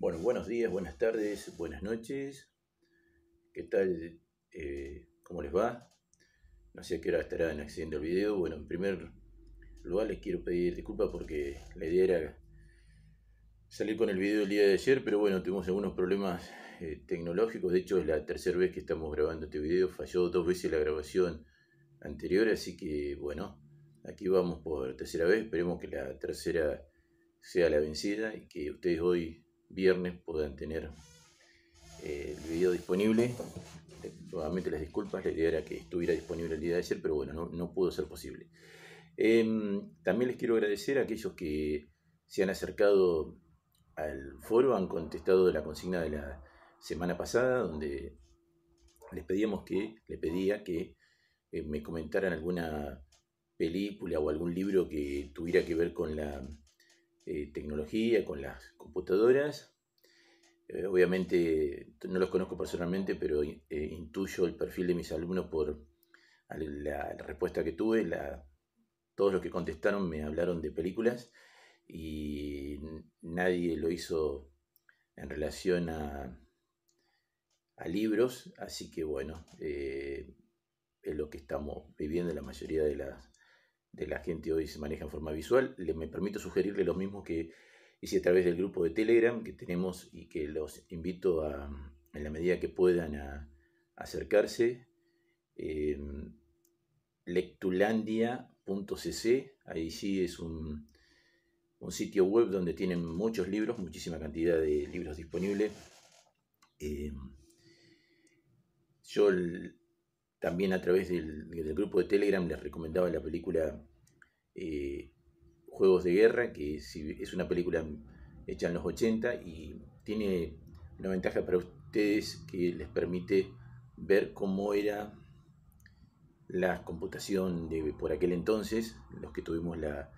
Bueno, buenos días, buenas tardes, buenas noches. ¿Qué tal? Eh, ¿Cómo les va? No sé a qué hora estarán accediendo al video. Bueno, en primer lugar les quiero pedir disculpas porque la idea era salir con el video el día de ayer, pero bueno, tuvimos algunos problemas eh, tecnológicos. De hecho, es la tercera vez que estamos grabando este video. Falló dos veces la grabación anterior, así que bueno, aquí vamos por tercera vez. Esperemos que la tercera sea la vencida y que ustedes hoy viernes puedan tener eh, el video disponible. Nuevamente las disculpas, la idea era que estuviera disponible el día de ayer, pero bueno, no, no pudo ser posible. Em, también les quiero agradecer a aquellos que se han acercado al foro, han contestado la consigna de la semana pasada, donde les pedíamos que, le pedía que eh, me comentaran alguna película o algún libro que tuviera que ver con la eh, tecnología, con las computadoras. Eh, obviamente no los conozco personalmente, pero eh, intuyo el perfil de mis alumnos por la, respuesta que tuve. La, todos los que contestaron me hablaron de películas y nadie lo hizo en relación a, a libros, así que bueno, es lo que estamos viviendo la mayoría de las de la gente hoy se maneja en forma visual. Le, me permito sugerirle lo mismo que hice a través del grupo de Telegram que tenemos y que los invito a, en la medida que puedan, a, acercarse. Eh, lectulandia.cc, ahí sí es un, un, sitio web donde tienen muchos libros, muchísima cantidad de libros disponibles. Eh, yo también a través del, grupo de Telegram les recomendaba la película eh, Juegos de Guerra, que es una película hecha en los 80 y tiene una ventaja para ustedes que les permite ver cómo era la computación de por aquel entonces, los que tuvimos la,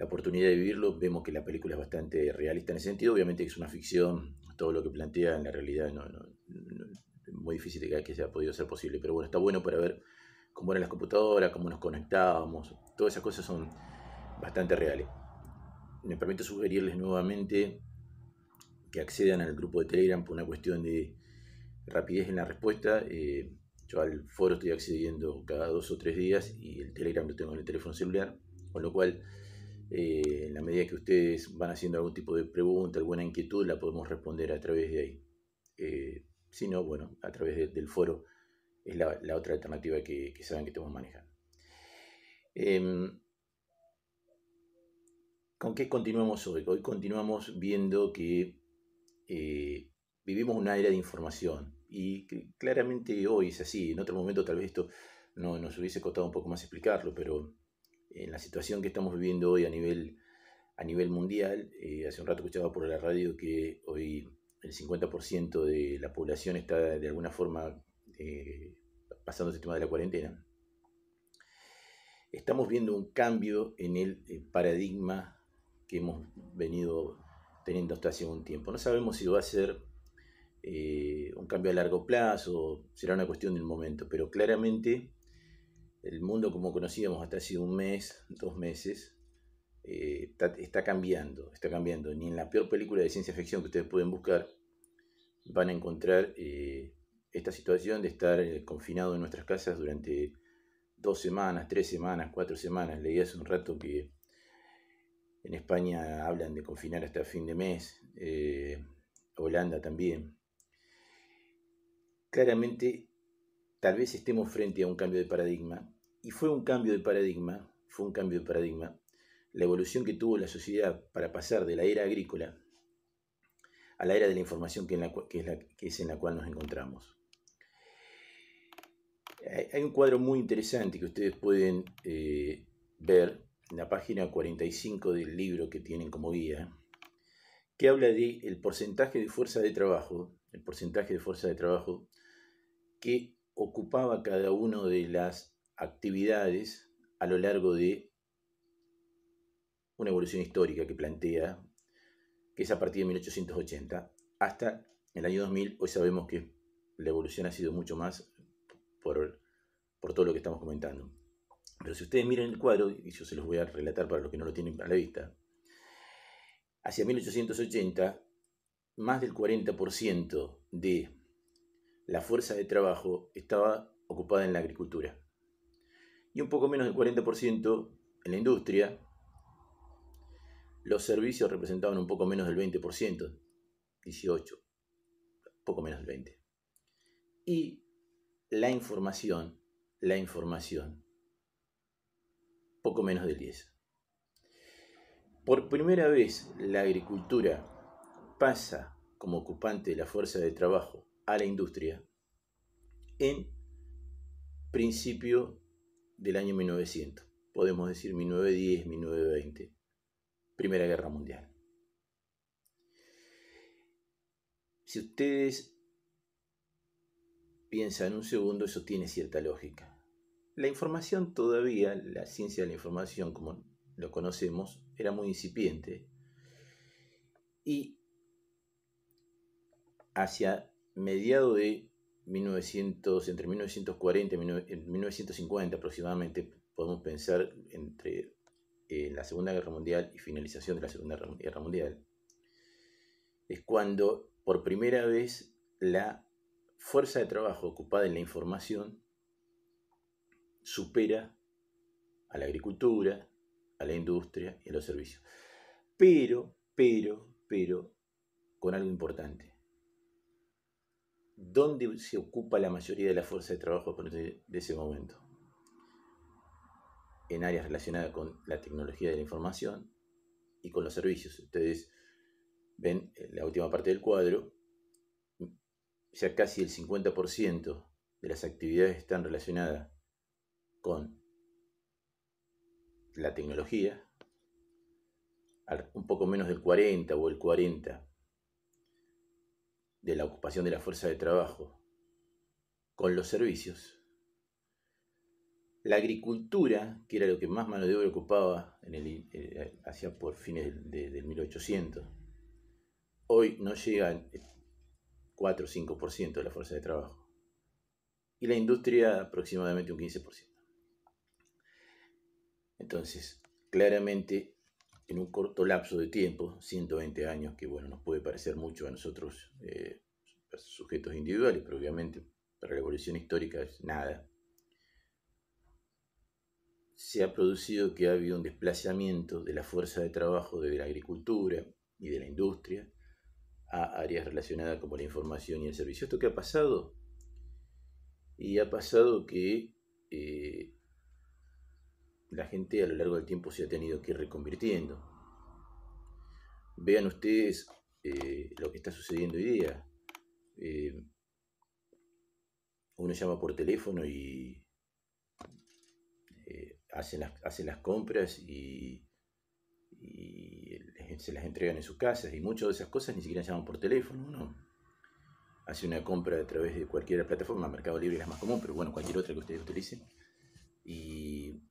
oportunidad de vivirlo, vemos que la película es bastante realista en ese sentido, obviamente es una ficción, todo lo que plantea en la realidad no, muy difícil de que haya podido ser posible, pero bueno, está bueno para ver cómo eran las computadoras, cómo nos conectábamos, todas esas cosas son bastante reales. Me permito sugerirles nuevamente que accedan al grupo de Telegram por una cuestión de rapidez en la respuesta. Eh, yo al foro estoy accediendo cada dos o tres días y el Telegram lo tengo en el teléfono celular, con lo cual eh, en la medida que ustedes van haciendo algún tipo de pregunta, alguna inquietud, la podemos responder a través de ahí. Eh, sino bueno, a través del foro es la, otra alternativa que, saben que tenemos que manejar. Em, ¿Con qué continuamos hoy? Hoy continuamos viendo que eh, vivimos una era de información y claramente hoy es así. En otro momento tal vez esto no nos hubiese costado un poco más explicarlo, pero en la situación que estamos viviendo hoy a nivel, a nivel mundial, eh, hace un rato escuchaba por la radio que hoy el 50% de la población está de alguna forma eh, pasando el tema de la cuarentena, estamos viendo un cambio en el eh, paradigma que hemos venido teniendo hasta hace un tiempo. No sabemos si va a ser eh, un cambio a largo plazo, será una cuestión del momento, pero claramente el mundo como conocíamos hasta hace un mes, dos meses, está, está, cambiando, está cambiando. Ni en la peor película de ciencia ficción que ustedes pueden buscar van a encontrar eh, esta situación de estar eh, confinado en nuestras casas durante dos semanas, tres semanas, cuatro semanas. Leí hace un rato que en España hablan de confinar hasta fin de mes, eh, Holanda también. Claramente, tal vez estemos frente a un cambio de paradigma, y fue un cambio de paradigma, fue un cambio de paradigma, la evolución que tuvo la sociedad para pasar de la era agrícola a la era de la información que, es, en la cual nos encontramos. Hay un cuadro muy interesante que ustedes pueden eh, ver en la página 45 del libro que tienen como guía, que habla de el porcentaje de fuerza de trabajo, el porcentaje de fuerza de trabajo que ocupaba cada una de las actividades a lo largo de una evolución histórica que plantea que es a partir de 1880, hasta el año 2000. Hoy sabemos que la evolución ha sido mucho más por, todo lo que estamos comentando. Pero si ustedes miran el cuadro, y yo se los voy a relatar para los que no lo tienen a la vista, hacia 1880 más del 40% de la fuerza de trabajo estaba ocupada en la agricultura y un poco menos del 40% en la industria. Los servicios representaban un poco menos del 20%, 18, poco menos del 20. Y la información, la información, poco menos del 10. Por primera vez la agricultura pasa como ocupante de la fuerza de trabajo a la industria en principio del año 1900, podemos decir 1910, 1920, Primera Guerra Mundial. Si ustedes piensan un segundo, eso tiene cierta lógica. La información todavía, la ciencia de la información como lo conocemos, era muy incipiente. Y hacia mediados de 1900, entre 1940 y 1950 aproximadamente, podemos pensar entre eh, la Segunda Guerra Mundial y finalización de la Segunda Guerra Mundial, es cuando por primera vez la fuerza de trabajo ocupada en la información supera a la agricultura, a la industria y a los servicios. Pero, pero, pero, con algo importante. ¿Dónde se ocupa la mayoría de la fuerza de trabajo de ese momento? En áreas relacionadas con la tecnología de la información y con los servicios. Ustedes ven en la última parte del cuadro, ya casi el 50% de las actividades están relacionadas con la tecnología, un poco menos del 40 o el 40 de la ocupación de la fuerza de trabajo con los servicios. La agricultura, que era lo que más mano de obra ocupaba en el, eh, hacia por fines del, 1800, hoy no llega al 4 o 5% de la fuerza de trabajo. Y la industria aproximadamente un 15%. Entonces, claramente, en un corto lapso de tiempo, 120 años, que bueno, nos puede parecer mucho a nosotros, eh, sujetos individuales, pero obviamente para la evolución histórica es nada, se ha producido que ha habido un desplazamiento de la fuerza de trabajo de la agricultura y de la industria a áreas relacionadas como la información y el servicio. ¿Esto qué ha pasado? Y ha pasado que eh, la gente a lo largo del tiempo se ha tenido que ir reconvirtiendo. Vean ustedes eh, lo que está sucediendo hoy día. Eh, uno llama por teléfono y eh, hace, las, las, compras y, se las entregan en sus casas y muchas de esas cosas ni siquiera llaman por teléfono. Uno hace una compra a través de cualquier plataforma, Mercado Libre es la más común, pero bueno, cualquier otra que ustedes utilicen. Y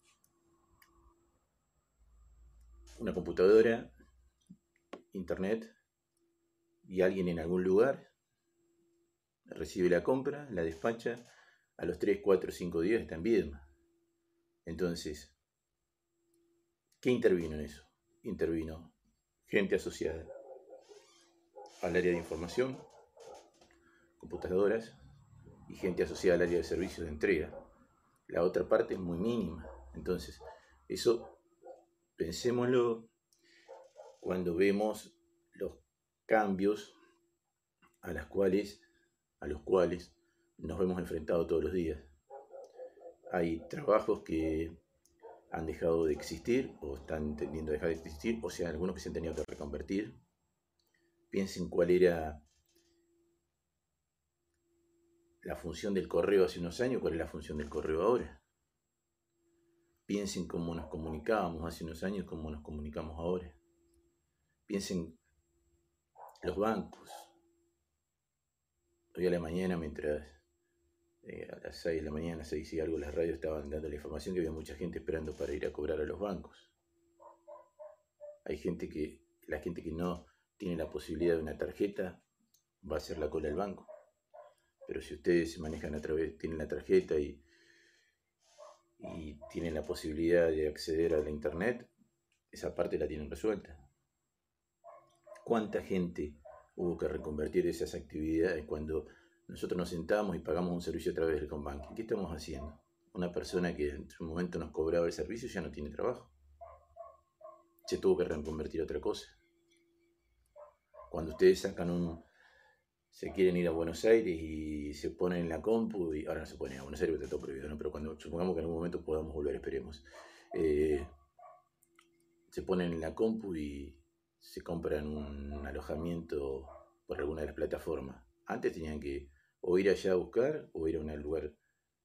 una computadora, internet y alguien en algún lugar recibe la compra, la despacha, a los 3, 4, 5 días está en Viedma. Entonces, ¿qué intervino en eso? Intervino gente asociada al área de información, computadoras y gente asociada al área de servicios de entrega. La otra parte es muy mínima. Entonces, eso Pensémoslo cuando vemos los cambios a, cuales, a los cuales nos hemos enfrentado todos los días. Hay trabajos que han dejado de existir o están tendiendo a dejar de existir, o sea, algunos que se han tenido que reconvertir. Piensen cuál era la función del correo hace unos años, cuál es la función del correo ahora. Piensen cómo nos comunicábamos hace unos años, cómo nos comunicamos ahora. Piensen los bancos. Hoy a la mañana, mientras eh, a las 6 de la mañana, 6 y algo, las radios estaban dando la información que había mucha gente esperando para ir a cobrar a los bancos. Hay gente que, la gente que no tiene la posibilidad de una tarjeta, va a hacer la cola al banco. Pero si ustedes se manejan a través, tienen la tarjeta y y tienen la posibilidad de acceder a la internet, esa parte la tienen resuelta. ¿Cuánta gente hubo que reconvertir esas actividades cuando nosotros nos sentamos y pagamos un servicio a través del home ¿Qué estamos haciendo? Una persona que en su momento nos cobraba el servicio ya no tiene trabajo. Se tuvo que reconvertir a otra cosa. Cuando ustedes sacan un, se quieren ir a Buenos Aires y se ponen en la compu, y ahora no se ponen a Buenos Aires porque está todo prohibido, ¿no? pero cuando supongamos que en algún momento podamos volver, esperemos, eh, se ponen en la compu y se compran un alojamiento por alguna de las plataformas. Antes tenían que o ir allá a buscar o ir a un lugar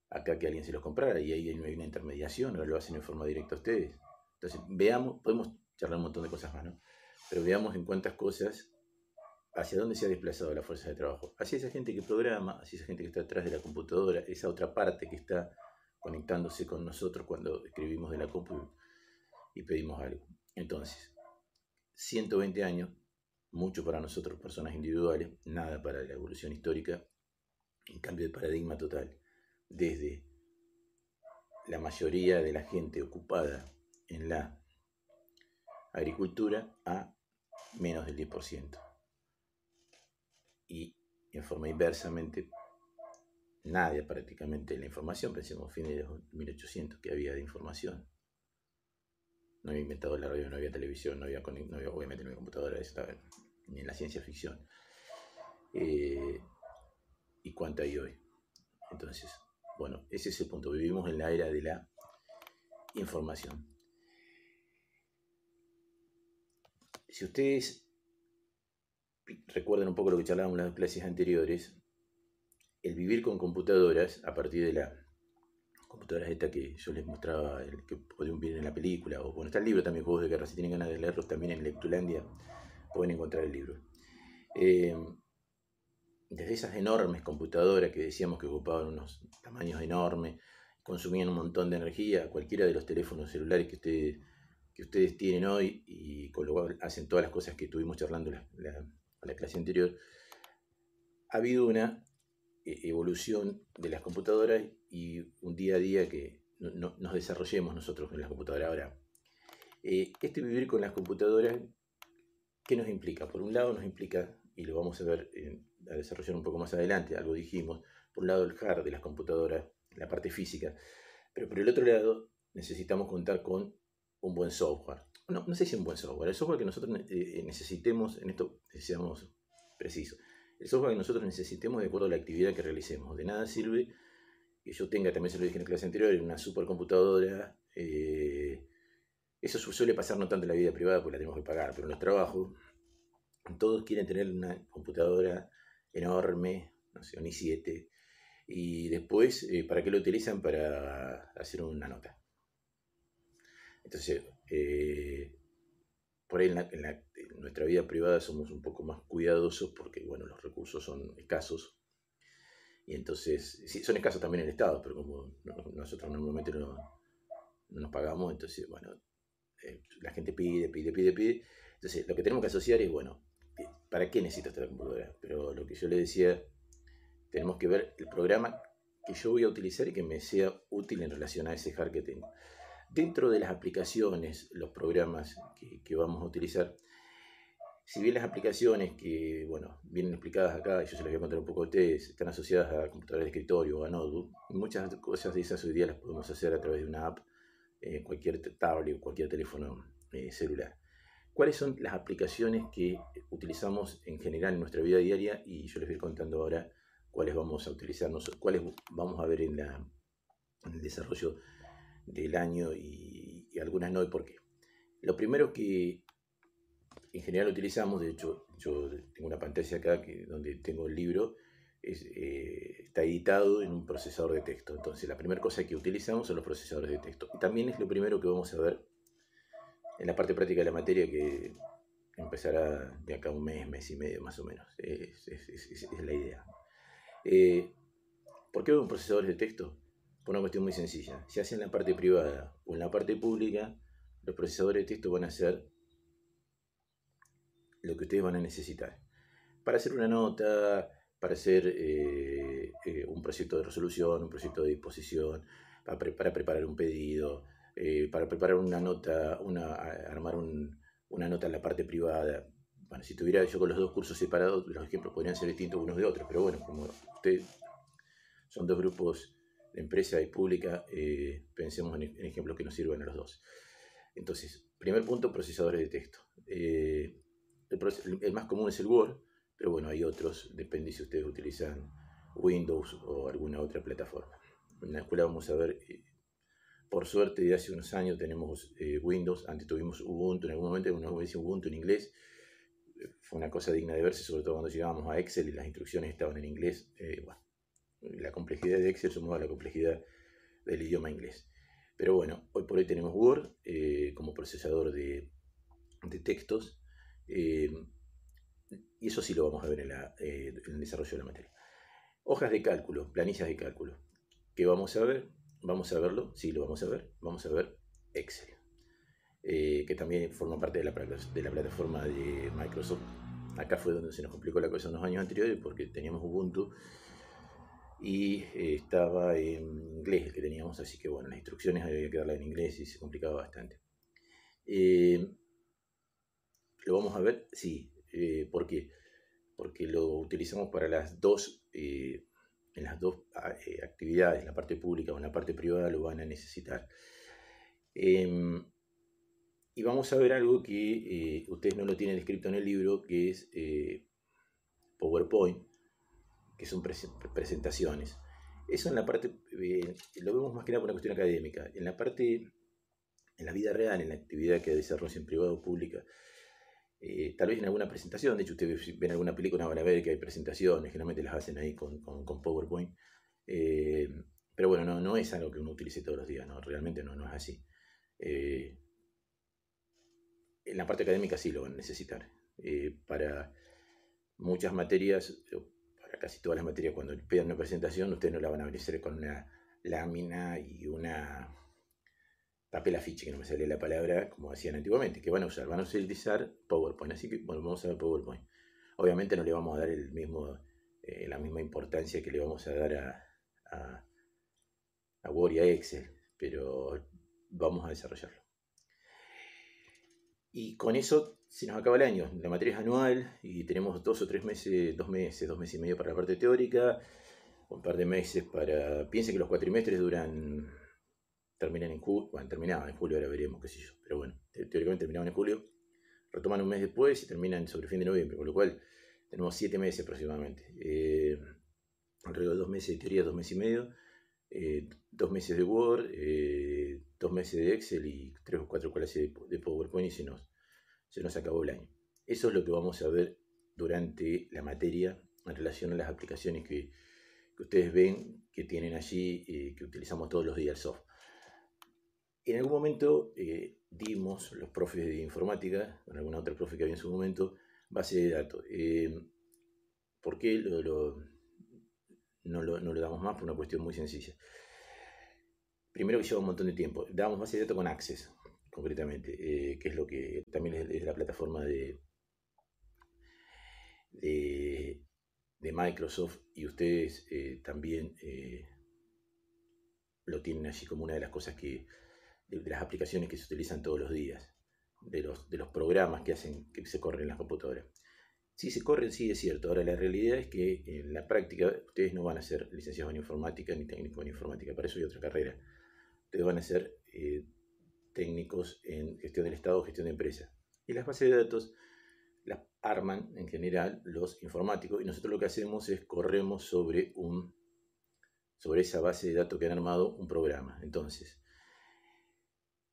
acá que alguien se los comprara y ahí no hay una intermediación, ahora lo hacen en forma directa ustedes. Entonces, veamos, podemos charlar un montón de cosas más, ¿no? Pero veamos en cuántas cosas hacia dónde se ha desplazado la fuerza de trabajo. Hacia esa gente que programa, hacia esa gente que está atrás de la computadora, esa otra parte que está conectándose con nosotros cuando escribimos de la compu y pedimos algo. Entonces, 120 años, mucho para nosotros, personas individuales, nada para la evolución histórica, en cambio de paradigma total, desde la mayoría de la gente ocupada en la agricultura a menos del 10% y en forma inversamente nadie prácticamente la información, pensemos fines de 1800 que había de información. No había inventado la radio, no había televisión, no había, no había obviamente no había computadora, ni en la ciencia ficción. Eh, ¿Y cuánto hay hoy? Entonces, bueno, ese es el punto. Vivimos en la era de la información. Si ustedes recuerden un poco lo que charlábamos en las clases anteriores, el vivir con computadoras, a partir de la computadoras esta que yo les mostraba, que podían ver en la película, o bueno, está el libro también, Juegos de Guerra, si tienen ganas de leerlos también en Lectulandia, pueden encontrar el libro. Eh, desde esas enormes computadoras que decíamos que ocupaban unos tamaños enormes, consumían un montón de energía, cualquiera de los teléfonos celulares que ustedes, que ustedes tienen hoy y con lo cual hacen todas las cosas que estuvimos charlando la, a la clase anterior, ha habido una eh, evolución de las computadoras y un día a día que nos desarrollemos nosotros en las computadoras. Ahora, eh, este vivir con las computadoras, ¿qué nos implica? Por un lado nos implica, y lo vamos a ver, a desarrollar un poco más adelante, algo dijimos, por un lado el hard de las computadoras, la parte física, pero por el otro lado necesitamos contar con un buen software no, no sé si un buen software, el software que nosotros eh, necesitemos, en esto seamos precisos, el software que nosotros necesitemos de acuerdo a la actividad que realicemos. De nada sirve que yo tenga, también se lo dije en la clase anterior, una supercomputadora. Eh, eso suele pasar no tanto en la vida privada porque la tenemos que pagar, pero en los trabajos todos quieren tener una computadora enorme, no sé, un i7, y después, eh, ¿para qué lo utilizan? Para hacer una nota. Entonces, eh, por ahí en, nuestra vida privada somos un poco más cuidadosos porque, bueno, los recursos son escasos. Y entonces, sí, son escasos también en el Estado, pero como nosotros normalmente no, no nos pagamos, entonces, bueno, eh, la gente pide, pide, pide, pide. Entonces, lo que tenemos que asociar es, bueno, ¿para qué necesito esta computadora? Pero lo que yo le decía, tenemos que ver el programa que yo voy a utilizar y que me sea útil en relación a ese hard que tengo. Dentro de las aplicaciones, los programas que, vamos a utilizar, si bien las aplicaciones que, bueno, vienen explicadas acá, y yo se las voy a contar un poco a ustedes, están asociadas a computadores de escritorio o a notebook, muchas cosas de esas hoy día las podemos hacer a través de una app, eh, cualquier tablet o cualquier teléfono eh, celular. ¿Cuáles son las aplicaciones que utilizamos en general en nuestra vida diaria? Y yo les voy contando ahora cuáles vamos a utilizar, cuáles vamos a ver en, el desarrollo del año y, algunas no y por qué. Lo primero que en general utilizamos, de hecho yo tengo una pantalla acá donde tengo el libro, eh, está editado en un procesador de texto. Entonces la primera cosa que utilizamos son los procesadores de texto. Y también es lo primero que vamos a ver en la parte práctica de la materia que empezará de acá un mes, mes y medio más o menos. Es, la idea. Eh, ¿Por qué un procesadores de texto? Por una cuestión muy sencilla. Si hacen la parte privada o en la parte pública, los procesadores de texto van a hacer lo que ustedes van a necesitar. Para hacer una nota, para hacer eh, eh, un proyecto de resolución, un proyecto de disposición, para, preparar un pedido, eh, para preparar una nota, una, armar una nota en la parte privada, bueno, si tuviera yo con los dos cursos separados, los ejemplos podrían ser distintos unos de otros, pero bueno, como ustedes son dos grupos de empresa y pública, eh, pensemos en, ejemplos que nos sirvan a los dos. Entonces, primer punto, procesadores de texto. Eh, el, más común es el Word, pero bueno, hay otros, depende si ustedes utilizan Windows o alguna otra plataforma. En la escuela vamos a ver, por suerte, de hace unos años tenemos Windows, antes tuvimos Ubuntu, en algún momento uno dice Ubuntu en inglés, fue una cosa digna de verse, sobre todo cuando llegábamos a Excel y las instrucciones estaban en inglés. bueno, la complejidad de Excel sumada a la complejidad del idioma inglés. Pero bueno, hoy por hoy tenemos Word eh, como procesador de, textos. Eh, y eso sí lo vamos a ver eh, en, el desarrollo de la materia. Hojas de cálculo, planillas de cálculo. ¿Qué vamos a ver? Vamos a verlo, sí lo vamos a ver. Vamos a ver Excel, que también forma parte de la, de la plataforma de Microsoft. Acá fue donde se nos complicó la cosa en los años anteriores porque teníamos Ubuntu y eh, estaba en inglés el que teníamos, así que bueno, las instrucciones había que darlas en inglés y se complicaba bastante. Eh, ¿Lo vamos a ver? Sí. Eh, ¿Por qué? Porque lo utilizamos para las dos, en las dos ah, actividades, en la parte pública o en la parte privada lo van a necesitar. Em, y vamos a ver algo que ustedes no lo tienen escrito en el libro, que es PowerPoint que son presentaciones. Eso en la parte, eh, lo vemos más que nada por una cuestión académica. En la parte, en la vida real, en la actividad que desarrolla en privado o pública, eh, tal vez en alguna presentación, de hecho ustedes ven alguna película, van a ver que hay presentaciones, generalmente las hacen ahí con, con, PowerPoint. Eh, pero bueno, no, no es algo que uno utilice todos los días, ¿no? realmente no, no es así. en la parte académica sí lo van a necesitar. para muchas materias, casi todas las materias, cuando pidan una presentación, ustedes no la van a hacer con una lámina y una papel afiche, que no me sale la palabra, como hacían antiguamente, que van a usar, van a utilizar PowerPoint. Así que, bueno, vamos a ver PowerPoint. Obviamente no le vamos a dar el mismo, eh, la misma importancia que le vamos a dar a, a, a Word y a Excel, pero vamos a desarrollarlo. Y con eso se nos acaba el año. La materia es anual y tenemos dos o tres meses, dos meses, dos meses y medio para la parte teórica, un par de meses para... Piensen que los cuatrimestres duran... Terminan en julio, bueno, terminaban en julio, ahora veremos, qué sé yo. Pero bueno, teóricamente terminaban en julio, retoman un mes después y terminan sobre fin de noviembre, con lo cual tenemos siete meses aproximadamente. Eh, alrededor de dos meses de teoría, dos meses y medio, eh, dos meses de Word, eh, dos meses de Excel y tres o cuatro clases de, PowerPoint y se nos, se nos acabó el año. Eso es lo que vamos a ver durante la materia en relación a las aplicaciones que, ustedes ven que tienen allí, que utilizamos todos los días el software. En algún momento eh, dimos, los profes de informática, con alguna otra profe que había en su momento, base de datos. Eh, ¿Por qué no, lo, no lo damos más? Por una cuestión muy sencilla primero que lleva un montón de tiempo. Damos base de datos con Access, concretamente, eh, que es lo que también es, la plataforma de, de, Microsoft y ustedes eh, también lo tienen allí como una de las cosas que, de, las aplicaciones que se utilizan todos los días, de los, de los programas que hacen que se corren en las computadoras. Sí se corren, sí es cierto. Ahora la realidad es que en la práctica ustedes no van a ser licenciados en informática ni técnicos en informática, para eso hay otra carrera ustedes van a ser eh, técnicos en gestión del Estado gestión de empresas. Y las bases de datos las arman en general los informáticos y nosotros lo que hacemos es corremos sobre, un, sobre esa base de datos que han armado un programa. Entonces,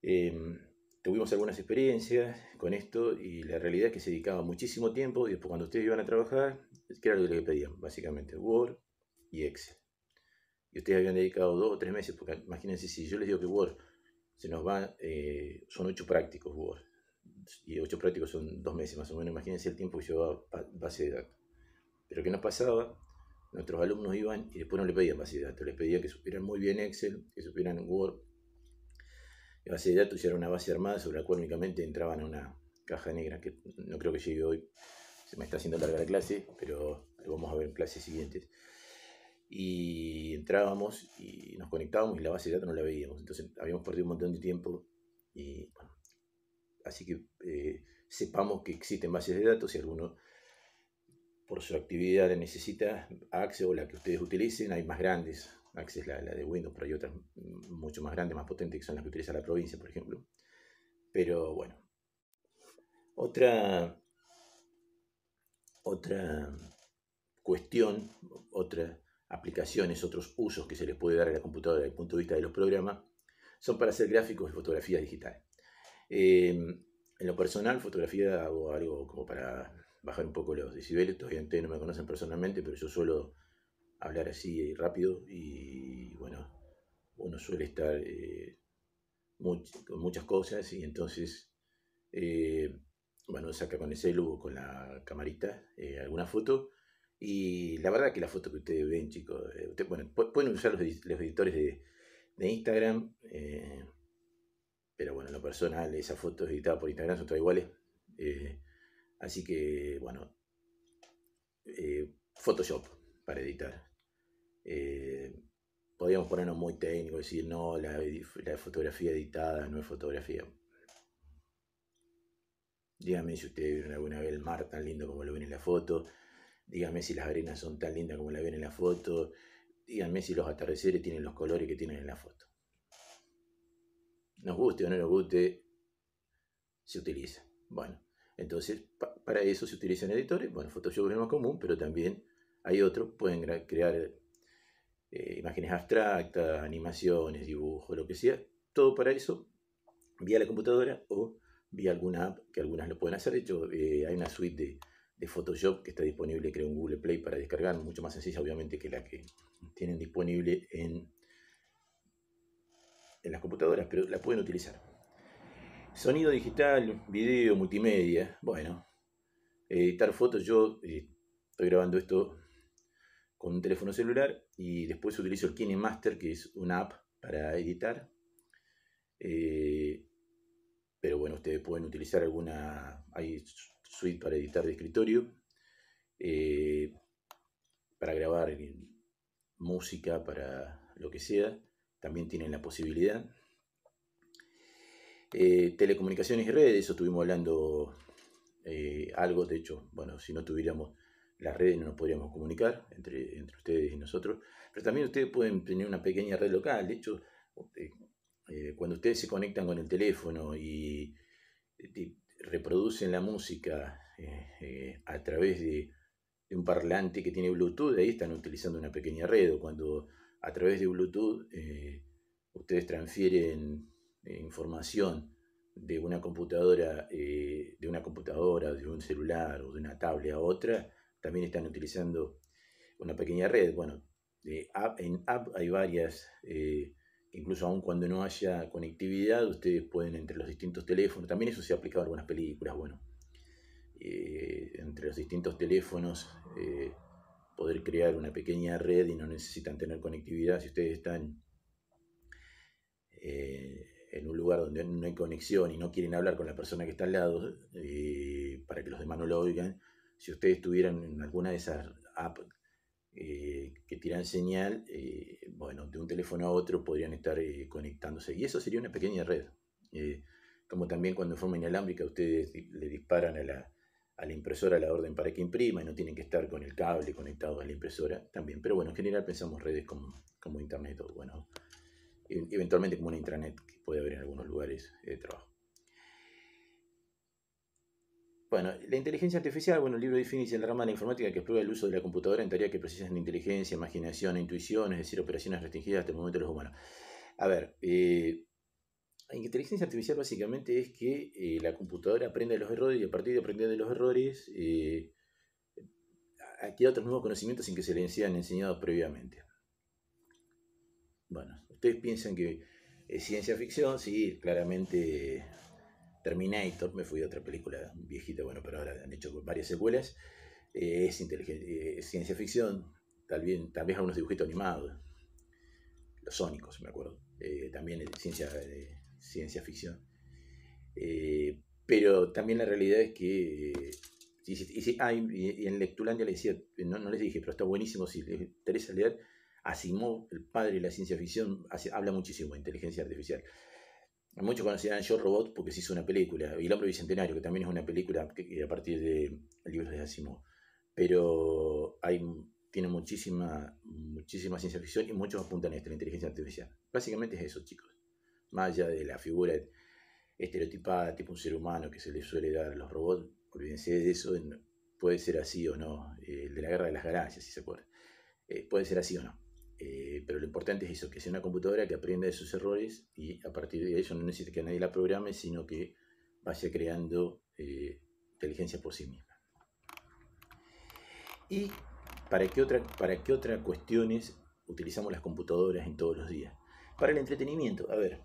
em, tuvimos algunas experiencias con esto y la realidad es que se dedicaba muchísimo tiempo y después cuando ustedes iban a trabajar, ¿qué era lo que les pedían? Básicamente Word y Excel y ustedes habían dedicado dos o tres meses, porque imagínense si yo les digo que Word se nos va, eh, son ocho prácticos Word, y ocho prácticos son dos meses más o menos, imagínense el tiempo que llevaba base de datos. Pero ¿qué nos pasaba? Nuestros alumnos iban y después no le pedían base de datos, les pedían que supieran muy bien Excel, que supieran Word. La base de datos era una base armada sobre la cual únicamente entraban a una caja negra, que no creo que llegue hoy, se me está haciendo larga la clase, pero lo vamos a ver en clases siguientes y entrábamos y nos conectábamos y la base de datos no la veíamos. Entonces habíamos perdido un montón de tiempo y así que eh, sepamos que existen bases de datos, si alguno por su actividad necesita Access o la que ustedes utilicen, hay más grandes, Access la, la de Windows, pero hay otras mucho más grandes, más potentes, que son las que utiliza la provincia, por ejemplo. Pero bueno. Otra, otra cuestión, otras aplicaciones, otros usos que se les puede dar a la computadora desde el punto de vista de los programas, son para hacer gráficos y fotografías digitales. Eh, en lo personal, fotografía hago algo como para bajar un poco los decibeles. Todavía no me conocen personalmente, pero yo suelo hablar así rápido y bueno, uno suele estar eh, con muchas cosas y entonces, eh, bueno, saca con el celu con la camarita eh, alguna foto y la verdad que la foto que ustedes ven, chicos, bueno, pueden usar los, editores de, de Instagram, pero bueno, en lo personal, esas fotos editadas por Instagram son todas iguales. Así que, bueno, Photoshop para editar. Eh, podríamos ponernos muy técnicos, decir, no, la, fotografía editada no es fotografía. Dígame si ustedes vieron alguna vez el mar tan lindo como lo ven en la foto. Dígame si las arenas son tan lindas como la ven en la foto. Díganme si los atardeceres tienen los colores que tienen en la foto. Nos guste o no nos guste, se utiliza. Bueno, entonces, para eso se utilizan editores. Bueno, Photoshop es el más común, pero también hay otros. Pueden crear eh, imágenes abstractas, animaciones, dibujos, lo que sea. Todo para eso vía la computadora o vía alguna app, que algunas lo pueden hacer. De hecho, eh, hay una suite de, Photoshop que está disponible, creo, en Google Play para descargar. Mucho más sencilla, obviamente, que la que tienen disponible en, en las computadoras, pero la pueden utilizar. Sonido digital, video, multimedia. Bueno, editar fotos. Yo eh, estoy grabando esto con un teléfono celular y después utilizo el KineMaster, que es una app para editar. Eh, pero bueno, ustedes pueden utilizar alguna. Hay suite para editar de escritorio. Eh, para grabar música, para lo que sea. También tienen la posibilidad. Eh, telecomunicaciones y redes, eso estuvimos hablando algo, de hecho, bueno, si no tuviéramos las redes no nos podríamos comunicar entre, entre ustedes y nosotros, pero también ustedes pueden tener una pequeña red local, de hecho, eh, cuando ustedes se conectan con el teléfono y, reproducen la música a través de, un parlante que tiene Bluetooth, ahí están utilizando una pequeña red, o cuando a través de Bluetooth ustedes transfieren eh, información de una computadora, eh, de una computadora, de un celular o de una tablet a otra, también están utilizando una pequeña red. Bueno, en app hay varias, eh, incluso aun cuando no haya conectividad, ustedes pueden entre los distintos teléfonos, también eso se ha aplicado a algunas películas, bueno, entre los distintos teléfonos poder crear una pequeña red y no necesitan tener conectividad si ustedes están en un lugar donde no hay conexión y no quieren hablar con la persona que está al lado, eh, para que los demás no lo oigan, si ustedes tuvieran en alguna de esas apps eh, que tiran señal, eh, bueno, de un teléfono a otro podrían estar conectándose. Y eso sería una pequeña red. como también cuando forma inalámbrica ustedes le disparan a la, a la impresora la orden para que imprima y no tienen que estar con el cable conectado a la impresora también. Pero bueno, en general pensamos redes como, como Internet o bueno, eventualmente como una intranet que puede haber en algunos lugares de trabajo. Bueno, la inteligencia artificial, bueno, el libro define la rama de la informática que explora el uso de la computadora en tareas que precisan de inteligencia, imaginación e intuición, es decir, operaciones restringidas hasta el momento de los humanos. A ver, eh, la inteligencia artificial básicamente es que eh, la computadora aprende de los errores y a partir de aprender de los errores eh, adquiere otros nuevos conocimientos sin que se le hayan enseñado previamente. Bueno, ustedes piensan que es ciencia ficción, sí, claramente Terminator, me fui a otra película viejita, bueno, pero ahora han hecho varias secuelas, eh, es, eh, ciencia ficción, tal vez, tal vez algunos dibujitos animados, los sónicos, me acuerdo, eh, también es ciencia, ciencia ficción. pero también la realidad es que y, ah, y, en Lectulandia les decía, no, no, les dije, pero está buenísimo si les interesa leer, Asimov, el padre de la ciencia ficción, habla muchísimo de inteligencia artificial. Muchos conocían Yo Robot porque se hizo una película, y El Hombre Bicentenario, que también es una película a partir de libros de Asimov. Pero hay, tiene muchísima, muchísima ciencia ficción y muchos apuntan a esto, la inteligencia artificial. Básicamente es eso, chicos. Más allá de la figura estereotipada, tipo un ser humano que se le suele dar a los robots, olvídense de eso, puede ser así o no. Eh, el de la guerra de las galaxias, si se acuerdan. Eh, puede ser así o no. Eh, pero lo importante es eso, que sea una computadora que aprenda de sus errores y a partir de eso no necesita que nadie la programe, sino que vaya creando inteligencia por sí misma. ¿Y para qué, otra, para qué otras cuestiones utilizamos las computadoras en todos los días? Para el entretenimiento. A ver,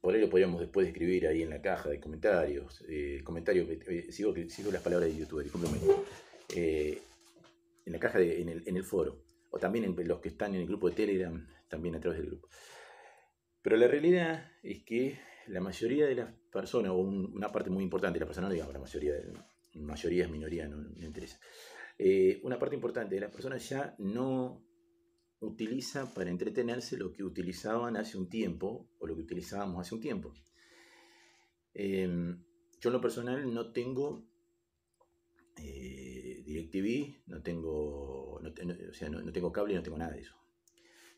por ahí lo podríamos después escribir ahí en la caja de comentarios. Eh, comentarios, eh, sigo, sigo, las palabras de YouTube, eh, en la caja, de, en, el, en, el, foro. O también en los que están en el grupo de Telegram, también a través del grupo. Pero la realidad es que la mayoría de las personas, o una parte muy importante de la persona, no digamos la mayoría, mayoría es minoría, no, me interesa. Eh, una parte importante de las personas ya no utiliza para entretenerse lo que utilizaban hace un tiempo o lo que utilizábamos hace un tiempo. Em, yo en lo personal no tengo eh, DirecTV, no tengo, no, o sea, no, tengo cable, no tengo nada de eso.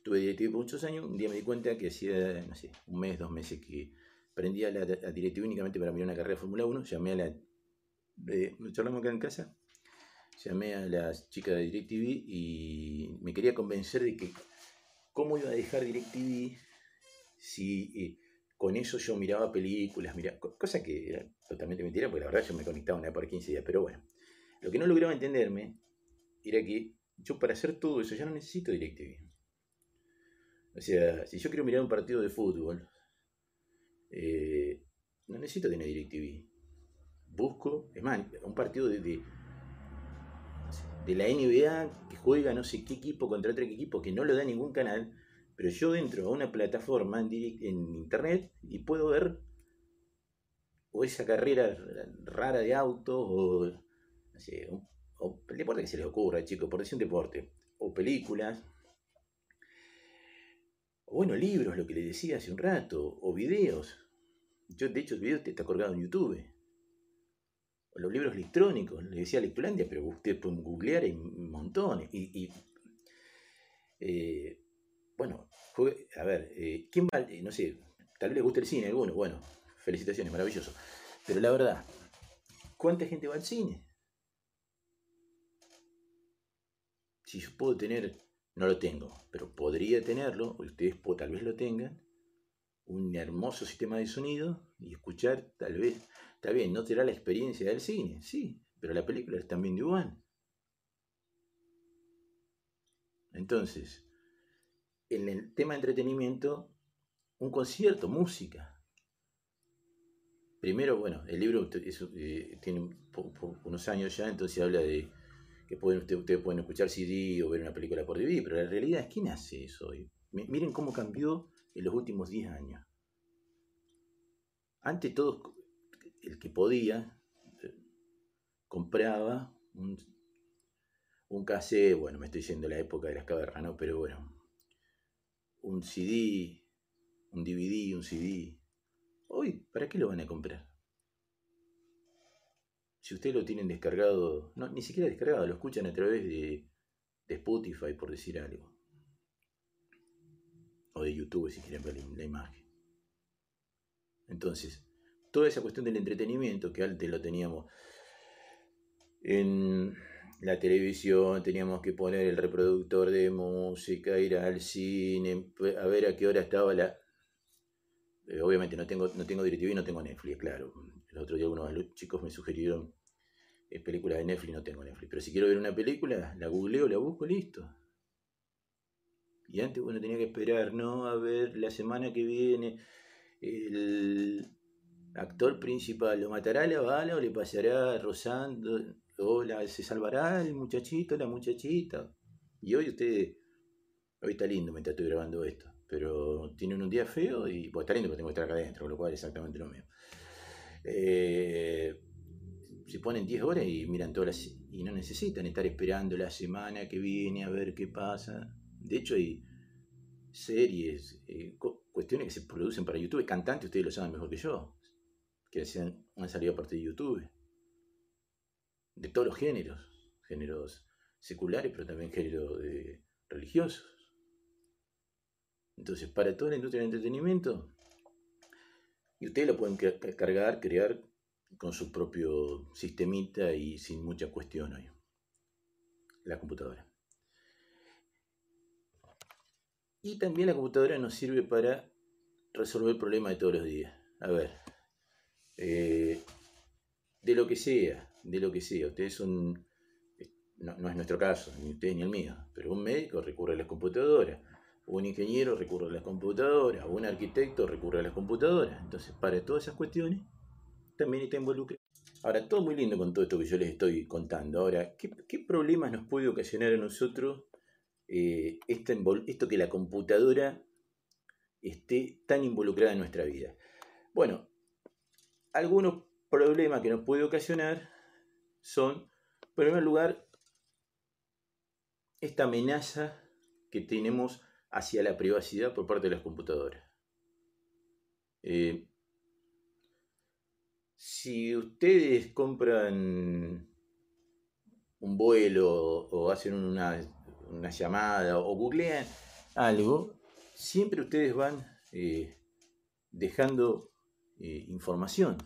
Tuve DirecTV por muchos años, un día me di cuenta que hacía, no sé, un mes, dos meses que prendía la, DirecTV únicamente para mirar una carrera de Fórmula 1, llamé a la... Eh, charlamos acá en casa, llamé a las chicas de DirecTV y me quería convencer de que cómo iba a dejar DirecTV si eh, con eso yo miraba películas, mira, cosa que era totalmente mentira, porque la verdad yo me conectaba una vez por 15 días, pero bueno, lo que no lograba entenderme era que yo para hacer todo eso ya no necesito DirecTV. O sea, si yo quiero mirar un partido de fútbol, eh, no necesito tener DirecTV. Busco, es más, un partido de de la NBA que juega no sé qué equipo contra otro equipo que no lo da ningún canal, pero yo entro a una plataforma en, internet y puedo ver o esa carrera rara de autos o, no sé, o, el deporte que se les ocurra, chicos, por decir un deporte, o películas, o bueno, libros, lo que les decía hace un rato, o videos. Yo, de hecho, el video está colgado en YouTube los libros electrónicos, le decía Lectulandia, pero ustedes pueden googlear hay montones. Y, eh, bueno, a ver, eh, ¿quién va? Eh, no sé, tal vez les guste el cine alguno, bueno, felicitaciones, maravilloso. Pero la verdad, ¿cuánta gente va al cine? Si yo puedo tener, no lo tengo, pero podría tenerlo, ustedes tal vez lo tengan, un hermoso sistema de sonido y escuchar tal vez Está bien, no será la experiencia del cine, sí, pero la película es también de igual. Entonces, en el tema de entretenimiento, un concierto, música. Primero, bueno, el libro eh, tiene unos años ya, entonces habla de que pueden, ustedes, pueden escuchar CD o ver una película por DVD, pero la realidad es quién hace eso hoy. Miren cómo cambió en los últimos 10 años. Antes todos el que podía eh, compraba un, un cassette, bueno, me estoy yendo a la época de las cavernas, ¿no? Pero bueno, un CD, un DVD, un CD. Hoy, ¿para qué lo van a comprar? Si ustedes lo tienen descargado, no, ni siquiera descargado, lo escuchan a través de, de Spotify, por decir algo. O de YouTube, si quieren ver la imagen. Entonces, toda esa cuestión del entretenimiento que antes lo teníamos en la televisión, teníamos que poner el reproductor de música, ir al cine, a ver a qué hora estaba la... Eh, obviamente no tengo, no tengo DirecTV y no tengo Netflix, claro. El otro día los chicos me sugirieron eh, películas de Netflix, no tengo Netflix. Pero si quiero ver una película, la googleo, la busco, listo. Y antes, bueno, tenía que esperar, ¿no? A ver la semana que viene, el actor principal, ¿lo matará la bala o le pasará rozando? ¿O se salvará el muchachito, la muchachita? Y hoy usted, hoy está lindo mientras estoy grabando esto, pero tienen un día feo y pues está lindo porque tengo que estar acá adentro, con lo cual es exactamente lo mismo. Eh, se ponen 10 horas y miran todas las... y no necesitan estar esperando la semana que viene a ver qué pasa. De hecho, hay series, eh, cuestiones que se producen para YouTube, cantantes, ustedes lo saben mejor que yo, que han salido a partir de YouTube, de todos los géneros, géneros seculares, pero también géneros religiosos. Entonces, para toda la industria del entretenimiento, y ustedes lo pueden cargar, crear con su propio sistemita y sin mucha cuestión ahí. La computadora. Y también la computadora nos sirve para resolver problemas de todos los días. A ver, eh, de lo que sea, de lo que sea. Ustedes son, no, no, es nuestro caso, ni ustedes ni el mío, pero un médico recurre a las computadoras, un ingeniero recurre a las computadoras, un arquitecto recurre a las computadoras. Entonces, para todas esas cuestiones, también está involucrado. Ahora, todo muy lindo con todo esto que yo les estoy contando. Ahora, ¿qué, problemas nos puede ocasionar a nosotros eh, esto que la computadora esté tan involucrada en nuestra vida? Bueno, algunos problemas que nos puede ocasionar son, en primer lugar, esta amenaza que tenemos hacia la privacidad por parte de las computadoras. Eh, si ustedes compran un vuelo o hacen una, llamada o googlean algo, siempre ustedes van eh, dejando eh, información.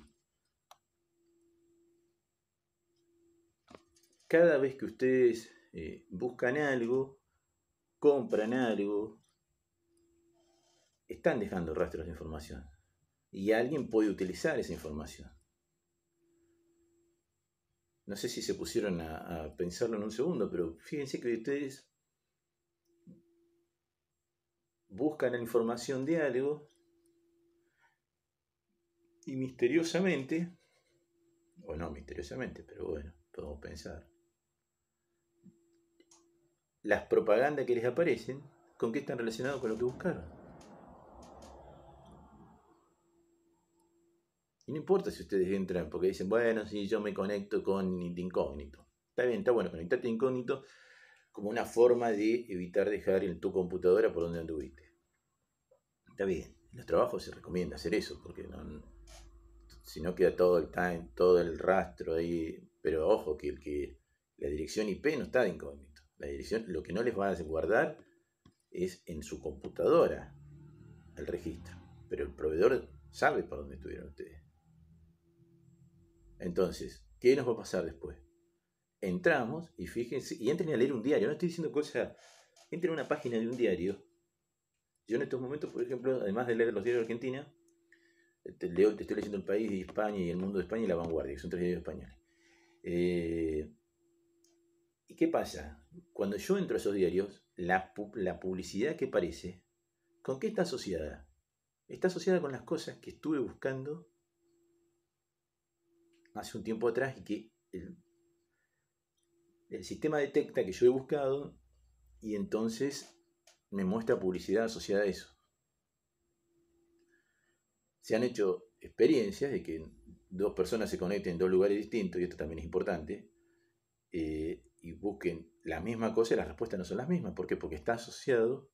Cada vez que ustedes buscan algo, compran algo, están dejando rastros de información. Y alguien puede utilizar esa información. No sé si se pusieron a, pensarlo en un segundo, pero fíjense que ustedes buscan la información de algo y misteriosamente, o no misteriosamente, pero bueno, podemos pensar, las propagandas que les aparecen, ¿con qué están relacionados con lo que buscaron? Y no importa si ustedes entran porque dicen, bueno, si yo me conecto con incógnito. Está bien, está bueno conectarte incógnito como una forma de evitar dejar en tu computadora por donde anduviste. Está bien, en los trabajos se recomienda hacer eso, porque si no queda todo el time, todo el rastro ahí, pero ojo que, que la dirección IP no está de incógnito. La dirección, lo que no les va a guardar es en su computadora el registro. Pero el proveedor sabe por dónde estuvieron ustedes. Entonces, ¿qué nos va a pasar después? Entramos y fíjense, y entren a leer un diario. No estoy diciendo cosas. Entren a una página de un diario. Yo en estos momentos, por ejemplo, además de leer los diarios de Argentina, te, leo, estoy leyendo El País de España y El Mundo de España y La Vanguardia, que son tres diarios españoles. Eh, ¿Y qué pasa? Cuando yo entro a esos diarios, la, publicidad que aparece, ¿con qué está asociada? Está asociada con las cosas que estuve buscando hace un tiempo atrás y que el, el sistema detecta que yo he buscado y entonces me muestra publicidad asociada a eso. Se han hecho experiencias de que dos personas se conecten en dos lugares distintos, y esto también es importante, eh, busquen la misma cosa y las respuestas no son las mismas. ¿Por qué? Porque está asociado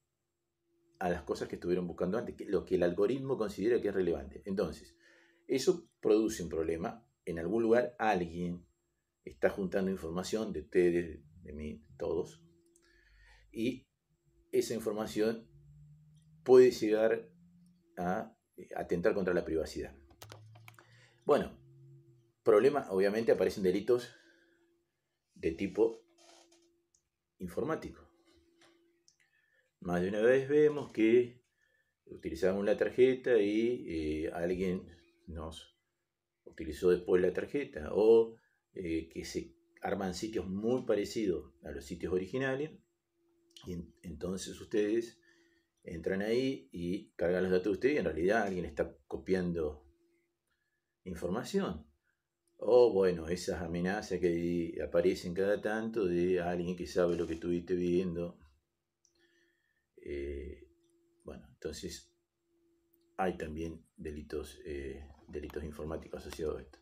a las cosas que estuvieron buscando antes, lo que el algoritmo considera que es relevante. Entonces, eso produce un problema. En algún lugar alguien está juntando información de ustedes, de mí, todos, y esa información puede llegar a atentar contra la privacidad. Bueno, problema, obviamente aparecen delitos de tipo informático. Más de una vez vemos que utilizamos la tarjeta y eh, alguien nos utilizó después la tarjeta o eh, que se arman sitios muy parecidos a los sitios originales y entonces ustedes entran ahí y cargan los datos de ustedes y en realidad alguien está copiando información. O bueno, esas amenazas que aparecen cada tanto de alguien que sabe lo que estuviste viendo. Eh, bueno, entonces hay también delitos, eh, delitos informáticos asociados a esto.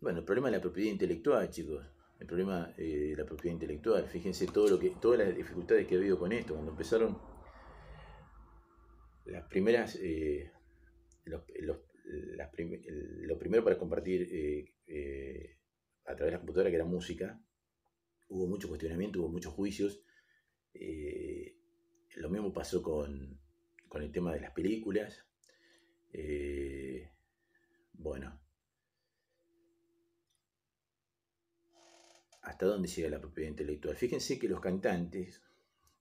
Bueno, el problema de la propiedad intelectual, chicos. el problema eh, de la propiedad intelectual. Fíjense todo lo que, todas las dificultades que ha habido con esto. Cuando empezaron las primeras, eh, lo primero para compartir eh, a través de la computadora, que era música, hubo mucho cuestionamiento, hubo muchos juicios. lo mismo pasó con, con, el tema de las películas. bueno, hasta dónde llega la propiedad intelectual. Fíjense que los cantantes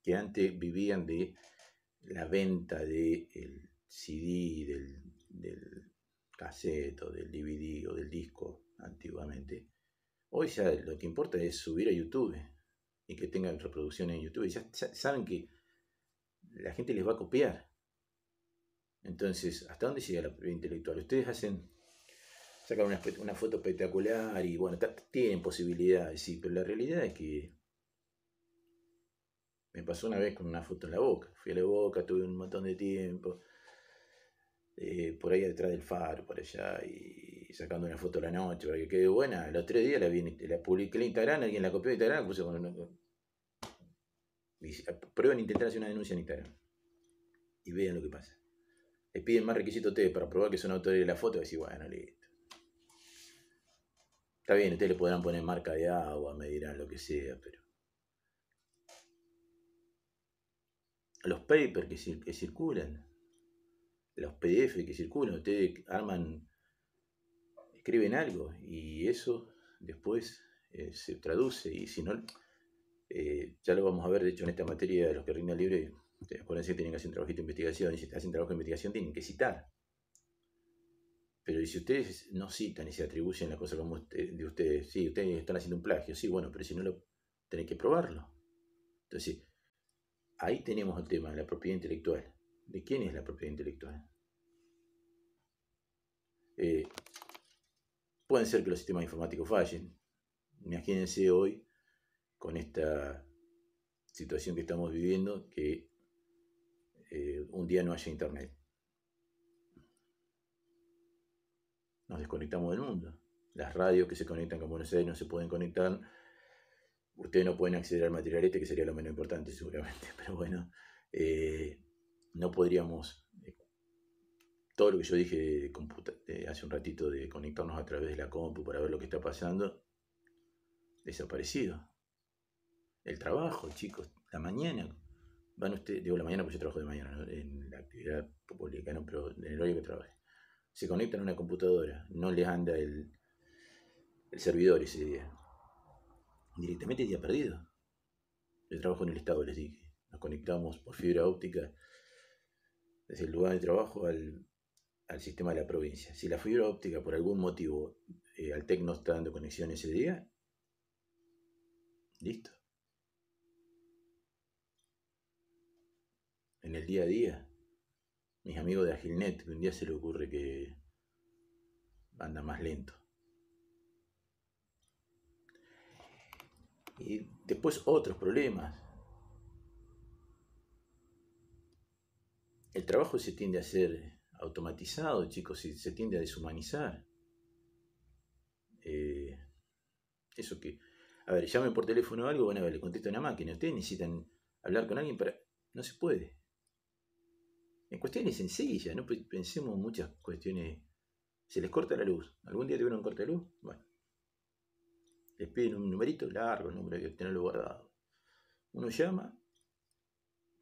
que antes vivían de la venta del CD, del, del cassette o del DVD o del disco antiguamente, hoy ya lo que importa es subir a YouTube y que tengan reproducción en YouTube. Ya, saben que la gente les va a copiar. Entonces, ¿hasta dónde llega la propiedad intelectual? Ustedes hacen sacan una, foto espectacular y bueno, tienen posibilidades, sí, pero la realidad es que me pasó una vez con una foto en la boca. Fui a la boca, tuve un montón de tiempo, eh, por ahí detrás del faro, por allá, y sacando una foto a la noche para que quede buena. Los tres días la, vi, la publiqué en Instagram, alguien la copió de Instagram, puse con una... Prueben intentar hacer una denuncia en Instagram. Y vean lo que pasa. Les piden más requisitos ustedes para probar que son autores de la foto y decir, bueno, listo. Está bien, ustedes le podrán poner marca de agua, me dirán lo que sea, pero. Los papers que, circulan, los PDF que circulan, ustedes arman, escriben algo y eso después eh, se traduce y si no, eh, ya lo vamos a ver, de hecho, en esta materia de los que rinden libre, acuérdense que tienen que hacer un trabajito de investigación y si hacen trabajo de investigación tienen que citar. Pero si ustedes no citan y se atribuyen la cosa como de ustedes, sí, ustedes están haciendo un plagio, sí, bueno, pero si no lo tienen que probarlo. Entonces, ahí tenemos el tema de la propiedad intelectual. ¿De quién es la propiedad intelectual? Eh, pueden ser que los sistemas informáticos fallen. Imagínense hoy, con esta situación que estamos viviendo, que eh, un día no haya internet. nos desconectamos del mundo. Las radios que se conectan con Buenos Aires no se pueden conectar. Ustedes no pueden acceder al material este, que sería lo menos importante seguramente, pero bueno, eh, no podríamos, eh, todo lo que yo dije hace un ratito de conectarnos a través de la compu para ver lo que está pasando, desaparecido. El trabajo, chicos, la mañana, van ustedes, digo la mañana porque yo trabajo de mañana, en la actividad pública, no, pero en el horario que trabaje se conectan a una computadora, no les anda el, el servidor ese día. Directamente día perdido. Yo trabajo en el Estado, les dije. Nos conectamos por fibra óptica desde el lugar de trabajo al, sistema de la provincia. Si la fibra óptica por algún motivo eh, al TEC no está dando conexión ese día, listo. En el día a día mis amigos de Agilnet, que un día se le ocurre que anda más lento. Y después otros problemas. El trabajo se tiende a ser automatizado, chicos, se tiende a deshumanizar. Eh, eso que, a ver, llamen por teléfono o algo, bueno, a ver, le contesta una máquina. Ustedes necesitan hablar con alguien para... No se puede en cuestiones sencillas, no pensemos en muchas cuestiones. Se les corta la luz. ¿Algún día tuvieron un corte de luz? Bueno. Les piden un numerito largo, el número hay que tenerlo guardado. Uno llama,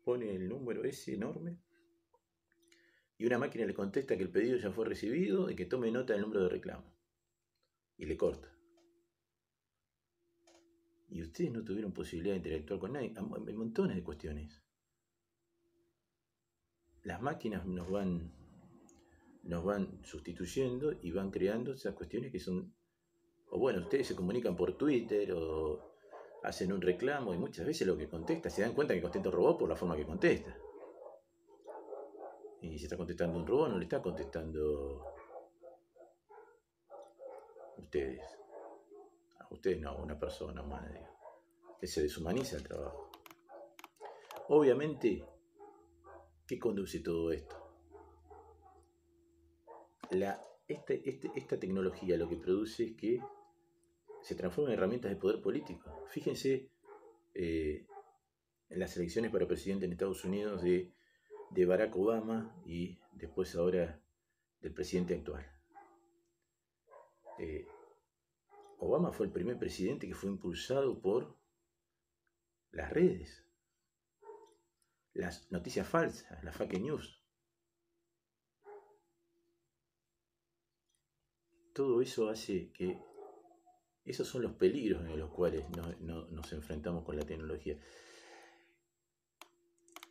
pone el número ese enorme y una máquina le contesta que el pedido ya fue recibido y que tome nota del número de reclamo. Y le corta. Y ustedes no tuvieron posibilidad de interactuar con nadie. Hay montones de cuestiones las máquinas nos van, nos van sustituyendo y van creando esas cuestiones que son, o bueno, ustedes se comunican por Twitter o hacen un reclamo y muchas veces lo que contesta, se dan cuenta que contesta un robot por la forma que contesta. Y si está contestando un robot, no le está contestando ustedes. A ustedes no, una persona humana, que se deshumaniza el trabajo. Obviamente, ¿Qué conduce todo esto? La, este, este, esta tecnología lo que produce es que se transforman en herramientas de poder político. Fíjense eh, en las elecciones para presidente en Estados Unidos de, de Barack Obama y después ahora del presidente actual. Eh, Obama fue el primer presidente que fue impulsado por las redes, las noticias falsas, las fake news. Todo eso hace que esos son los peligros en los cuales nos enfrentamos con la tecnología.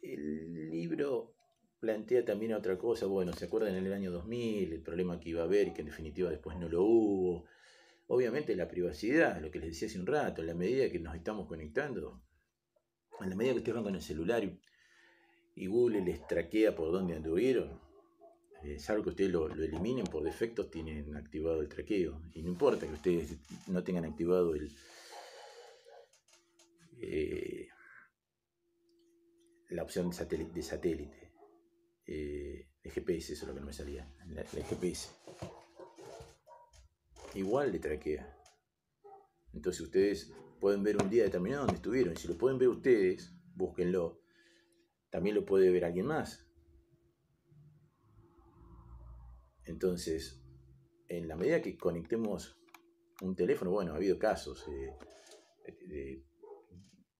El libro plantea también otra cosa, bueno, ¿se acuerdan en el año 2000 el problema que iba a haber y que en definitiva después no lo hubo? Obviamente la privacidad, lo que les decía hace un rato, en la medida que nos estamos conectando, en la medida que ustedes van con el celular y, Google les traquea por dónde anduvieron, eh, salvo que ustedes lo, eliminen por defecto, tienen activado el traqueo. Y no importa que ustedes no tengan activado el... Eh, la opción de satélite, de satélite eh, GPS, eso es lo que no me salía, el GPS. Igual le traquea. Entonces ustedes pueden ver un día determinado donde estuvieron. Si lo pueden ver ustedes, búsquenlo. También lo puede ver alguien más. Entonces, en la medida que conectemos un teléfono, bueno, ha habido casos eh, de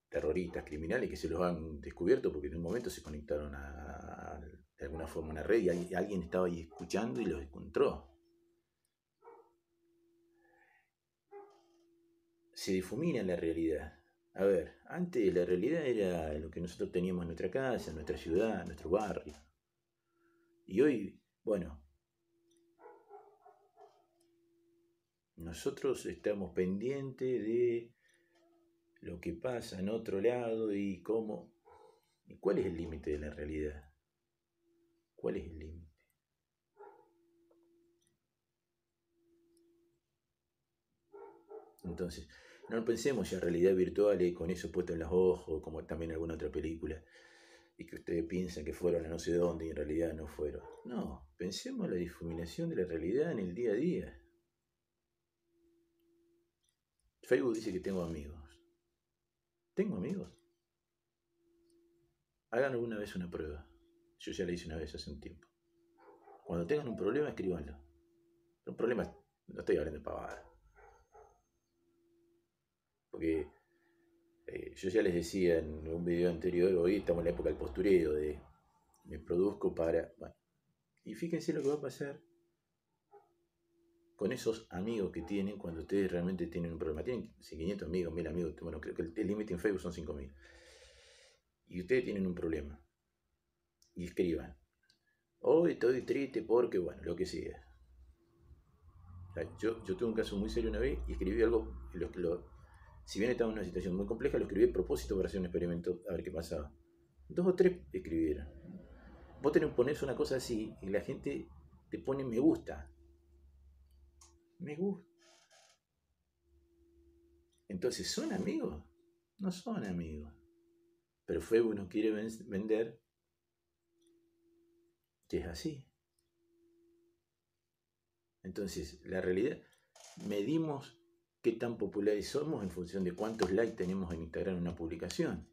terroristas, criminales que se los han descubierto porque en un momento se conectaron a, alguna forma a una red y alguien estaba ahí escuchando y los encontró. se difumina la realidad. A ver, antes la realidad era lo que nosotros teníamos en nuestra casa, en nuestra ciudad, en nuestro barrio. Y hoy, bueno, nosotros estamos pendientes de lo que pasa en otro lado y cómo... ¿Y cuál es el límite de la realidad? ¿Cuál es el límite? Entonces, no pensemos en realidad virtual y con eso puesto en los ojos, como también alguna otra película, y que ustedes piensan que fueron a no sé dónde y en realidad no fueron. No, pensemos en la difuminación de la realidad en el día a día. Facebook dice que tengo amigos. ¿Tengo amigos? Hagan alguna vez una prueba. Yo ya la hice una vez hace un tiempo. Cuando tengan un problema, escríbanlo. Un problema, no estoy hablando de pavada. Porque eh, yo ya les decía en un video anterior, hoy estamos en la época del postureo, de me produzco para... Bueno, y fíjense lo que va a pasar con esos amigos que tienen cuando ustedes realmente tienen un problema. Tienen 500 amigos, 1000 amigos, bueno, creo que el límite en Facebook son 5000. Y ustedes tienen un problema. Y escriban. Hoy estoy triste porque, bueno, lo que sea. yo, yo tuve un caso muy serio una vez y escribí algo, lo, lo, si bien estaba en una situación muy compleja, lo escribí a propósito para hacer un experimento, a ver qué pasaba. Dos o tres escribieron. Vos tenés ponerse una cosa así y la gente te pone me gusta. Me gusta. Entonces, ¿son amigos? No son amigos. Pero Facebook nos quiere vender que es así. Entonces, la realidad, medimos qué tan populares somos en función de cuántos likes tenemos en Instagram en una publicación.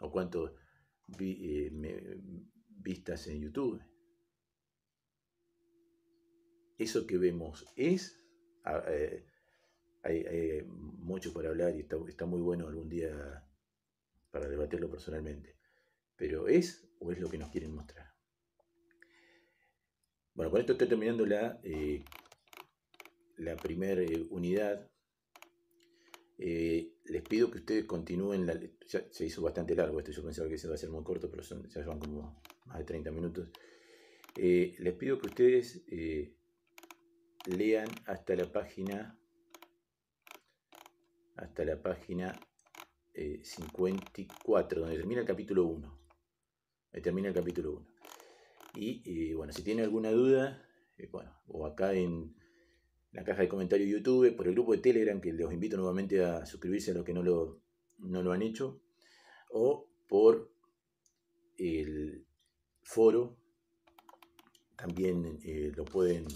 O cuántos eh, vistas en YouTube. Eso que vemos es... Eh, hay, mucho por hablar y está, está muy bueno algún día para debatirlo personalmente. Pero ¿es o es lo que nos quieren mostrar? Bueno, con esto estoy terminando la eh, la primera eh, unidad. Eh, les pido que ustedes continúen, ya se hizo bastante largo esto, yo pensaba que se iba a ser muy corto, pero son, ya van como más de 30 minutos. Eh, les pido que ustedes lean hasta la página hasta la página 54, donde termina el capítulo 1. Ahí termina el capítulo 1. Y bueno, si tienen alguna duda, bueno, o acá en, la caja de comentarios de YouTube, por el grupo de Telegram, que los invito nuevamente a suscribirse a los que no lo, no lo han hecho, o por el foro, también eh, lo pueden,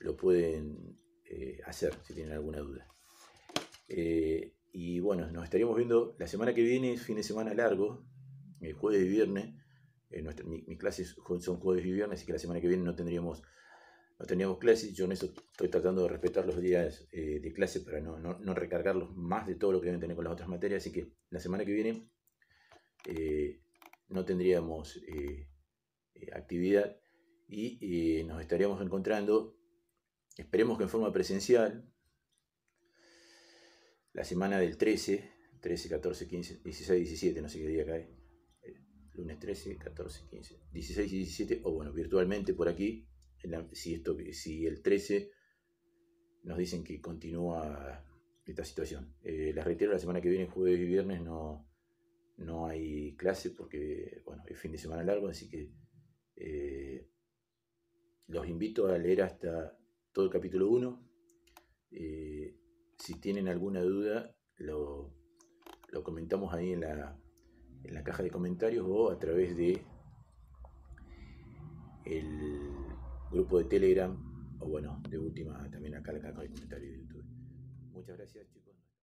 lo pueden eh, hacer, si tienen alguna duda. Eh, y bueno, nos estaríamos viendo la semana que viene, fin de semana largo, el jueves y viernes. mis clases son jueves y viernes, así que la semana que viene no tendríamos, no tendríamos clases. Yo en eso estoy tratando de respetar los días de clase para no, no, recargarlos más de todo lo que deben tener con las otras materias. Así que la semana que viene no tendríamos actividad y nos estaríamos encontrando, esperemos que en forma presencial, la semana del 13, 13, 14, 15, 16, 17, no sé qué día cae, eh, lunes 13, 14, 15, 16 y 17, o bueno, virtualmente por aquí, si, esto, si el 13 nos dicen que continúa esta situación. Eh, les reitero, la semana que viene, jueves y viernes, no, no hay clase porque, bueno, es fin de semana largo, así que eh, los invito a leer hasta todo el capítulo 1. Eh, si tienen alguna duda, lo, comentamos ahí en la, en la, caja de comentarios o a través de el grupo de Telegram o bueno, de última también acá en la caja de comentarios de YouTube. Muchas gracias.